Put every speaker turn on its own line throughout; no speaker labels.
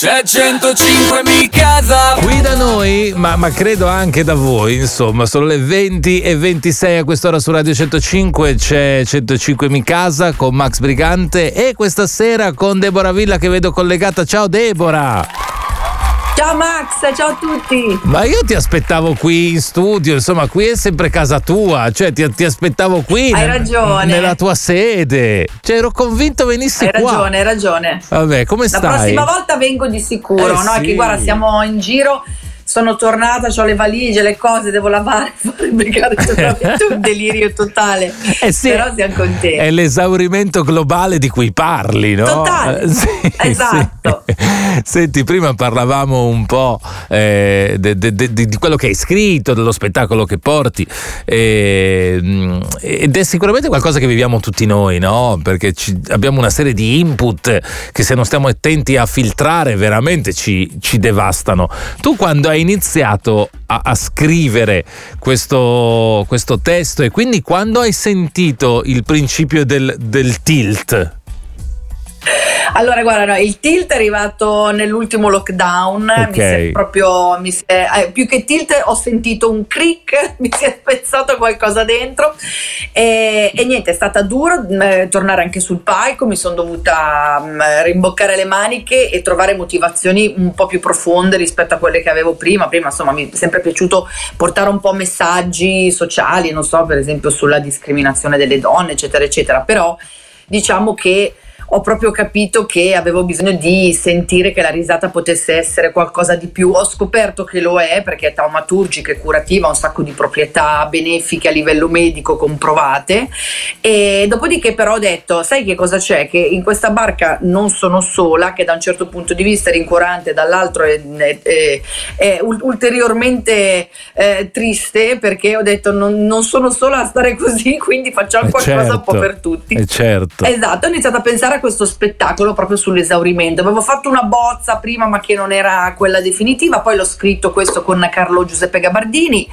C'è 105 mi casa.
Qui da noi, ma, ma, credo anche da voi, insomma, sono le 20 e 26 a quest'ora su Radio 105. C'è 105 mi casa con Max Brigante e questa sera con Deborah Villa che vedo collegata. Ciao Deborah!
Ciao Max, ciao a tutti.
Ma io ti aspettavo qui in studio, insomma, qui è sempre casa tua, cioè ti, ti aspettavo qui.
Hai ragione.
Nella tua sede. Cioè ero convinto venissi
hai
qua.
Hai ragione, hai ragione.
Vabbè, come stai?
La prossima volta vengo di sicuro,
eh,
no?
Sì.
Che guarda, siamo in giro sono tornata, ho le valigie, le cose, devo lavare, fare brigare, un delirio totale.
Eh sì,
Però siamo contenti.
È l'esaurimento globale di cui parli, no?
Totale.
Eh, sì,
esatto.
Sì. Senti, prima parlavamo un po' eh, di quello che hai scritto, dello spettacolo che porti eh, ed è sicuramente qualcosa che viviamo tutti noi, no? Perché ci, abbiamo una serie di input che se non stiamo attenti a filtrare veramente ci, ci devastano. Tu quando hai iniziato a, a scrivere questo, questo, testo e quindi quando hai sentito il principio del, del tilt?
Allora, guarda, no, il tilt è arrivato nell'ultimo lockdown.
Okay.
Mi si è proprio, si è, eh, più che tilt, ho sentito un click, mi si è spezzato qualcosa dentro. E, e niente, è stata duro eh, tornare anche sul palco. Mi sono dovuta mh, rimboccare le maniche e trovare motivazioni un po' più profonde rispetto a quelle che avevo prima. Prima, insomma, mi è sempre piaciuto portare un po' messaggi sociali, non so, per esempio sulla discriminazione delle donne, eccetera, eccetera. Però diciamo che ho proprio capito che avevo bisogno di sentire che la risata potesse essere qualcosa di più. Ho scoperto che lo è perché è taumaturgica e curativa, ha un sacco di proprietà benefiche a livello medico comprovate. E dopodiché però ho detto, sai che cosa c'è? Che in questa barca non sono sola, che da un certo punto di vista è rincuorante, dall'altro è, è, è ulteriormente eh, triste perché ho detto non, non, sono sola a stare così, quindi facciamo
eh
qualcosa
certo,
un po' per tutti.
Eh certo.
Esatto, ho iniziato a pensare questo spettacolo proprio sull'esaurimento. Avevo fatto una bozza prima, ma che non era quella definitiva, poi l'ho scritto questo con Carlo Giuseppe Gabardini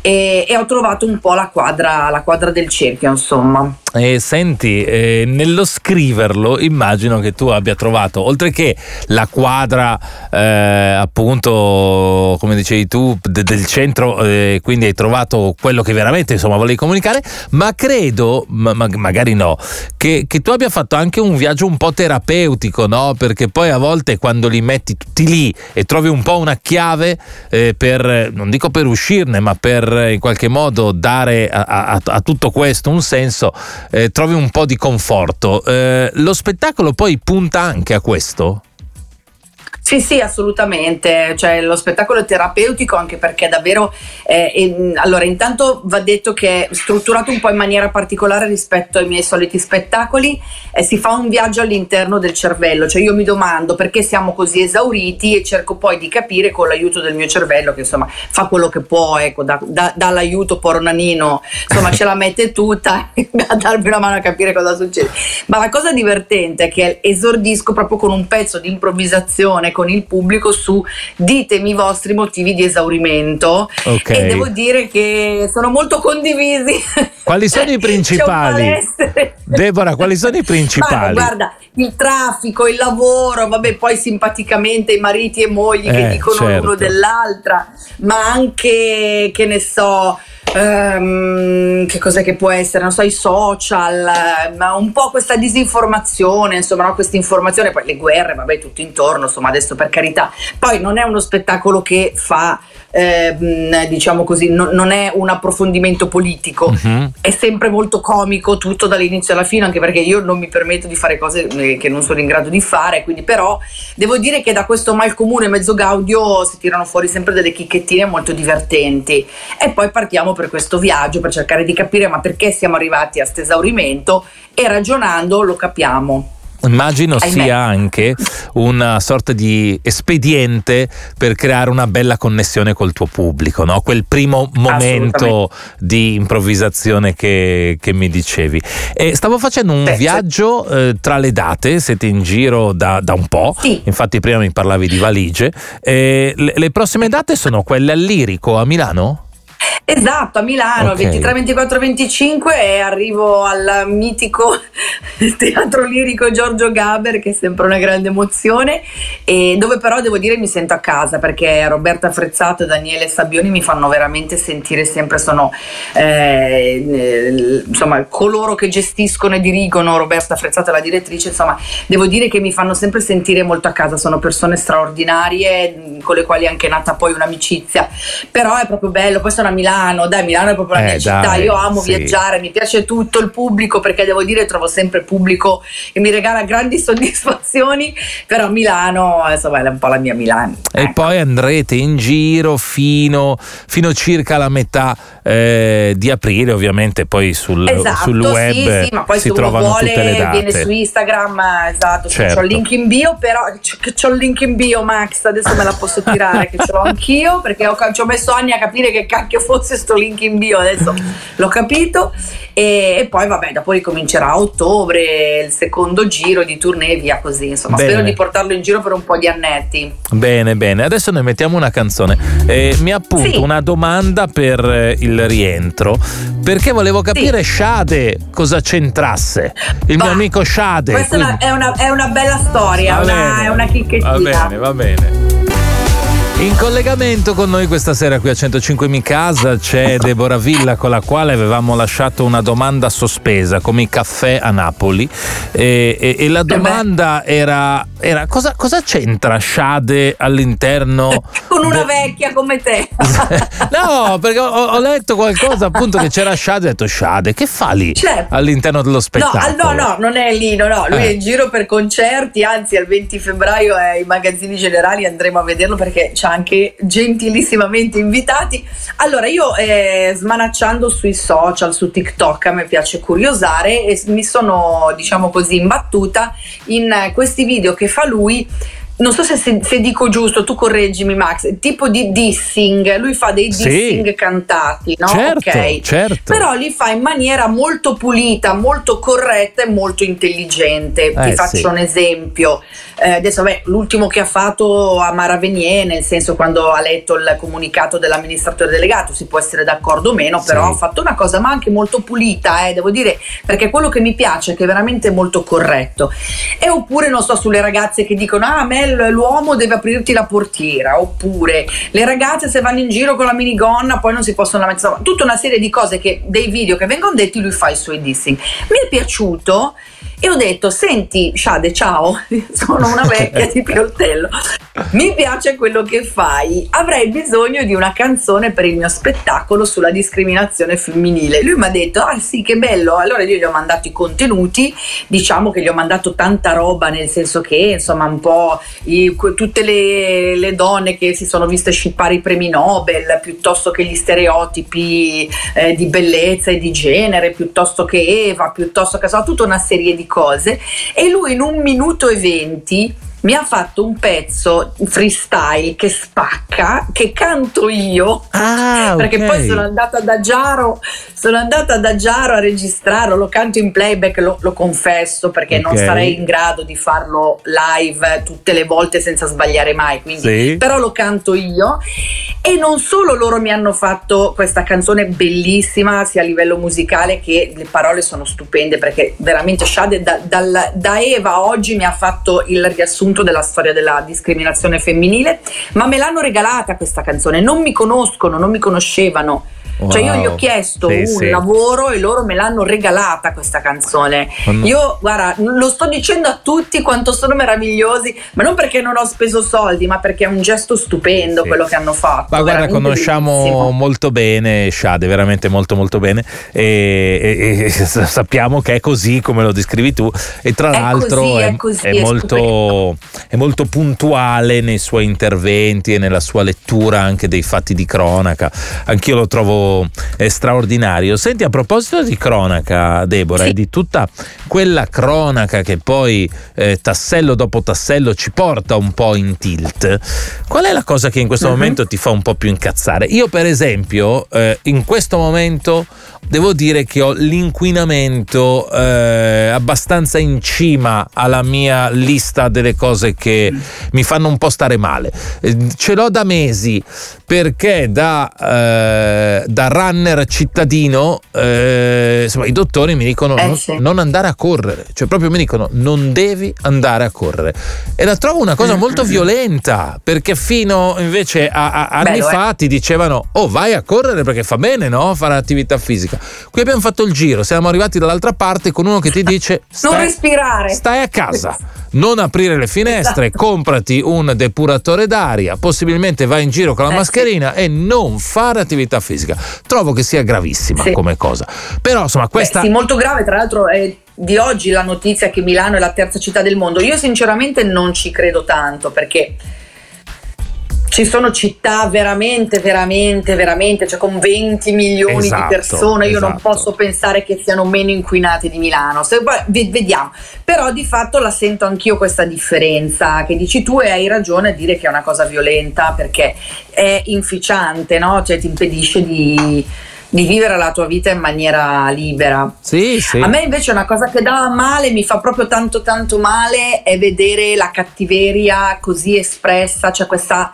e, e ho trovato un po' la quadra, la quadra del cerchio, insomma.
E senti, eh, nello scriverlo immagino che tu abbia trovato, oltre che la quadra eh, appunto, come dicevi tu, de- del centro, eh, quindi hai trovato quello che veramente insomma volevi comunicare, ma credo, ma- ma- magari no, che-, che tu abbia fatto anche un viaggio un po' terapeutico, no? Perché poi a volte quando li metti tutti lì e trovi un po' una chiave eh, per, non dico per uscirne, ma per in qualche modo dare a, a, a tutto questo un senso, eh, trovi un po' di conforto. Eh, lo spettacolo poi punta anche a questo?
Sì, sì, assolutamente. Cioè, lo spettacolo è terapeutico anche perché davvero. Eh, eh, allora, intanto va detto che è strutturato un po' in maniera particolare rispetto ai miei soliti spettacoli. Eh, si fa un viaggio all'interno del cervello. Cioè, io mi domando perché siamo così esauriti e cerco poi di capire con l'aiuto del mio cervello, che insomma fa quello che può, ecco, da, da, dà l'aiuto poronanino, insomma, ce la mette tutta a darmi una mano a capire cosa succede. Ma la cosa divertente è che esordisco proprio con un pezzo di improvvisazione con il pubblico su ditemi i vostri motivi di esaurimento
okay.
e devo dire che sono molto condivisi.
Quali sono i principali? Deborah, quali sono i principali?
Ma, guarda, il traffico, il lavoro, vabbè, poi simpaticamente i mariti e mogli
eh,
che dicono
certo.
l'uno dell'altra, ma anche che ne so Um, che cos'è che può essere? Non so, i social, ma un po' questa disinformazione, insomma, no? questa informazione, poi le guerre, vabbè, tutto intorno, insomma, adesso per carità. Poi non è uno spettacolo che fa, ehm, diciamo così, no, non è un approfondimento politico, uh-huh. è sempre molto comico tutto dall'inizio alla fine, anche perché io non mi permetto di fare cose che non sono in grado di fare, quindi però devo dire che da questo malcomune mezzo gaudio si tirano fuori sempre delle chicchettine molto divertenti. E poi partiamo per questo viaggio per cercare di capire ma perché siamo arrivati a questo esaurimento e ragionando lo capiamo.
Immagino Ahimè. sia anche una sorta di espediente per creare una bella connessione col tuo pubblico, no? quel primo momento di improvvisazione che, che mi dicevi. E stavo facendo un Beh, viaggio eh, tra le date, siete in giro da, da un po',
sì.
infatti prima mi parlavi di valigie. Le, le prossime date sono quelle al Lirico a Milano?
Esatto, a Milano,
Ok.
23, 24, 25 e arrivo al mitico teatro lirico Giorgio Gaber che è sempre una grande emozione e dove però devo dire mi sento a casa perché Roberta Frezzato e Daniele Sabbioni mi fanno veramente sentire sempre, sono eh, insomma coloro che gestiscono e dirigono Roberta Frezzato la direttrice, insomma devo dire che mi fanno sempre sentire molto a casa, sono persone straordinarie con le quali è anche nata poi un'amicizia, però è proprio bello, poi sono a Milano, dai Milano è proprio la
Eh,
mia città,
dai,
io amo
sì.
viaggiare, mi piace tutto il pubblico perché devo dire trovo sempre pubblico e mi regala grandi soddisfazioni, però Milano insomma è un po' la mia Milano.
E
Ecco.
poi andrete in giro fino, fino circa la metà eh, di aprile, ovviamente poi sul,
Esatto,
sul web
sì, sì, ma poi
si
se uno
trovano
vuole
tutte le date.
viene su Instagram, esatto, c'ho-
Certo.
c'ho il link in bio, però c'ho il link in bio Max, adesso me la posso tirare che ce l'ho anch'io perché ho, ci ho messo anni a capire che cacchio fosse sto link in bio, adesso l'ho capito e, e poi vabbè, dopo ricomincerà a ottobre il secondo giro di tournée via così, insomma,
Bene.
spero di portarlo in giro per un po' di annetti.
Bene, bene. Adesso noi mettiamo una canzone. Eh, mi appunto
Sì.
una domanda per eh, il rientro. Perché volevo capire Shade cosa c'entrasse. Il
Va.
mio amico Shade.
Questa è una,
quindi-
è, una, è una bella storia, una- è una chicchettina.
Va bene, va bene. In collegamento con noi questa sera qui a 105 Mi Casa c'è Deborah Villa con la quale avevamo lasciato una domanda sospesa come i caffè a Napoli e, e- e la
beh.
domanda era, era cosa, cosa c'entra Shade all'interno
Con una
de-
vecchia come te.
no, perché ho, ho letto qualcosa appunto che c'era Shade e ho detto Shade, che fa lì
Certo.
all'interno dello
No,
spettacolo?
al- no, no, non è lì, no, no, lui
Eh.
è in giro per concerti, anzi al 20 febbraio ai magazzini generali andremo a vederlo perché ci ha anche gentilissimamente invitati. Allora io eh, smanacciando sui social, su TikTok, a me piace curiosare e mi sono, diciamo così, imbattuta in eh, questi video che fa lui. Non so se, se- se dico giusto, tu correggimi Max, tipo di dissing, lui fa dei
Sì.
dissing cantati, no?
Certo,
Ok.
certo.
Però li fa in maniera molto pulita, molto corretta e molto intelligente. Ti
Eh,
faccio
sì.
un esempio. Eh, adesso, beh, l'ultimo che ha fatto a Mara Venier, nel senso quando ha letto il comunicato dell'amministratore delegato, si può essere d'accordo o meno, però
Sì.
ha fatto una cosa ma anche molto pulita, eh, devo dire, perché quello che mi piace è che è veramente molto corretto. E oppure, non so, sulle ragazze che dicono, ah, a me l'uomo deve aprirti la portiera, oppure le ragazze se vanno in giro con la minigonna poi non si possono lamentare, Insomma, tutta una serie di cose che, dei video che vengono detti, lui fa i suoi dissing. Mi è piaciuto e ho detto, senti Shade, ciao, sono una vecchia di Pioltello, mi piace quello che fai, avrei bisogno di una canzone per il mio spettacolo sulla discriminazione femminile. Lui mi ha detto, ah sì, che bello, allora io gli ho mandato i contenuti, diciamo che gli ho mandato tanta roba, nel senso che insomma un po' i- tutte le, le donne che si sono viste scippare i premi Nobel, piuttosto che gli stereotipi eh, di bellezza e di genere, piuttosto che Eva, piuttosto che so, tutta una serie di cose. E lui in un minuto e venti mi ha fatto un pezzo freestyle che spacca, che canto io.
Ah,
Perché
ok.
poi sono andata da Giaro, sono andata da Giaro a registrarlo, lo canto in playback, lo, lo confesso, perché non
Ok.
sarei in grado di farlo live tutte le volte senza sbagliare mai, quindi
Sì.
però lo canto io e non solo loro mi hanno fatto questa canzone bellissima sia a livello musicale che le parole sono stupende perché veramente Shade da, dal- da Eva oggi mi ha fatto il riassunto della storia della discriminazione femminile ma me l'hanno regalata questa canzone. Non mi conoscono non mi conoscevano cioè io gli ho
Wow.
chiesto
Sì,
un
sì.
lavoro e loro me l'hanno regalata questa canzone
Oh, no.
io guarda lo sto dicendo a tutti quanto sono meravigliosi ma non perché non ho speso soldi ma perché è un gesto stupendo
Sì.
quello che hanno fatto
Ma guarda, conosciamo
bellissimo.
molto bene Shade, veramente molto molto bene e, e- e sappiamo che è così come lo descrivi tu e tra
È
l'altro
così,
è,
è così,
è
è
molto, è molto puntuale nei suoi interventi e nella sua lettura anche dei fatti di cronaca. Anch'io lo trovo eh, straordinario. Senti, a proposito di cronaca, Deborah,
Sì.
e di tutta quella cronaca che poi eh, tassello dopo tassello ci porta un po' in tilt, qual è la cosa che in questo
Mhm.
momento ti fa un po' più incazzare? Io, per esempio, eh, in questo momento devo dire che ho l'inquinamento eh, abbastanza in cima alla mia lista delle cose che mi fanno un po' stare male. Eh, ce l'ho da mesi perché da, eh, da runner cittadino eh, insomma, i dottori mi dicono
Eh,
non,
sì.
non andare a correre, cioè proprio mi dicono non devi andare a correre e la trovo una cosa molto violenta perché fino invece a, a- anni
Bello,
fa ti dicevano oh vai a correre perché fa bene no? fare attività fisica. Qui abbiamo fatto il giro, siamo arrivati dall'altra parte con uno che ti dice
Non respirare.
stai a casa, non aprire le finestre,
Esatto.
comprati un depuratore d'aria, possibilmente vai in giro con la
Eh,
mascherina e non fare attività fisica. Trovo che sia gravissima
Sì.
come cosa. Però insomma
Beh,
questa...
sì, molto grave, tra l'altro è di oggi la notizia che Milano è la terza città del mondo. Io sinceramente non ci credo tanto perché ci sono città veramente, veramente, veramente, cioè con 20 milioni
Esatto,
di persone, io non
esatto.
posso pensare che siano meno inquinate di Milano. Se, vediamo, però di fatto la sento anch'io questa differenza che dici tu e hai ragione a dire che è una cosa violenta perché è inficiante, no? Cioè ti impedisce di, di vivere la tua vita in maniera libera.
Sì, sì.
A me invece una cosa che dà male, mi fa proprio tanto tanto male, è vedere la cattiveria così espressa, cioè questa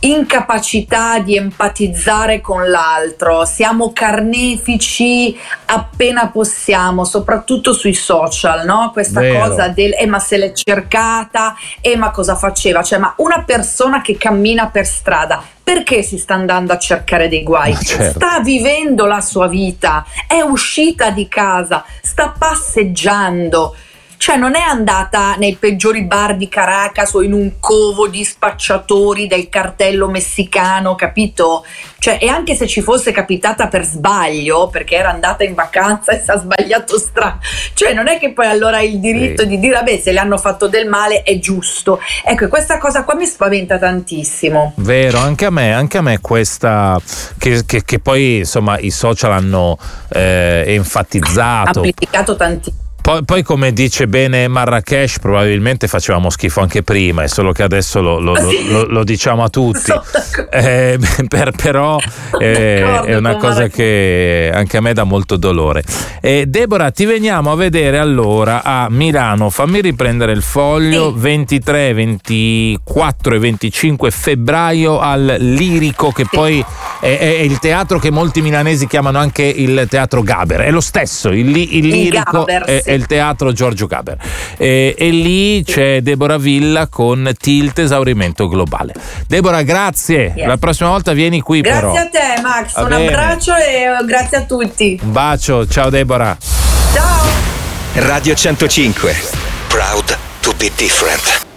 incapacità di empatizzare con l'altro. Siamo carnefici appena possiamo, soprattutto sui social, no? Questa
Vero.
cosa del eh ma se l'è cercata, eh ma cosa faceva? Cioè, ma una persona che cammina per strada perché si sta andando a cercare dei guai?
Ma certo.
Sta vivendo la sua vita, è uscita di casa, sta passeggiando. Cioè non è andata nei peggiori bar di Caracas o in un covo di spacciatori del cartello messicano, capito? Cioè, e anche se ci fosse capitata per sbaglio, perché era andata in vacanza e si ha sbagliato strada, cioè non è che poi allora ha il diritto
Sì.
di dire, vabbè, se le hanno fatto del male è giusto. Ecco, questa cosa qua mi spaventa tantissimo.
Vero, anche a me, anche a me questa che, che- che poi insomma i social hanno eh, enfatizzato.
Amplificato tantissimo.
Poi, poi, come dice bene Marrakesh, probabilmente facevamo schifo anche prima, è solo che adesso lo, lo- lo- lo- diciamo a tutti. Eh, per- però eh, è una cosa che anche a me dà molto dolore. Eh, Deborah, ti veniamo a vedere allora a Milano. Fammi riprendere il foglio.
Sì.
23, 24 e 25 febbraio al Lirico, che poi è, è il teatro che molti milanesi chiamano anche il teatro Gaber. È lo stesso, il, il
Il
Lirico
Gaber,
è,
sì.
È il teatro Giorgio Gaber. Eh, e lì c'è Deborah Villa con Tilt Esaurimento Globale. Deborah, grazie.
Yes.
La prossima volta vieni qui
Grazie
però.
a te Max,
Va
un
bene.
abbraccio e eh, grazie a tutti.
Un bacio, ciao Deborah.
Ciao!
Radio 105. Proud to be different.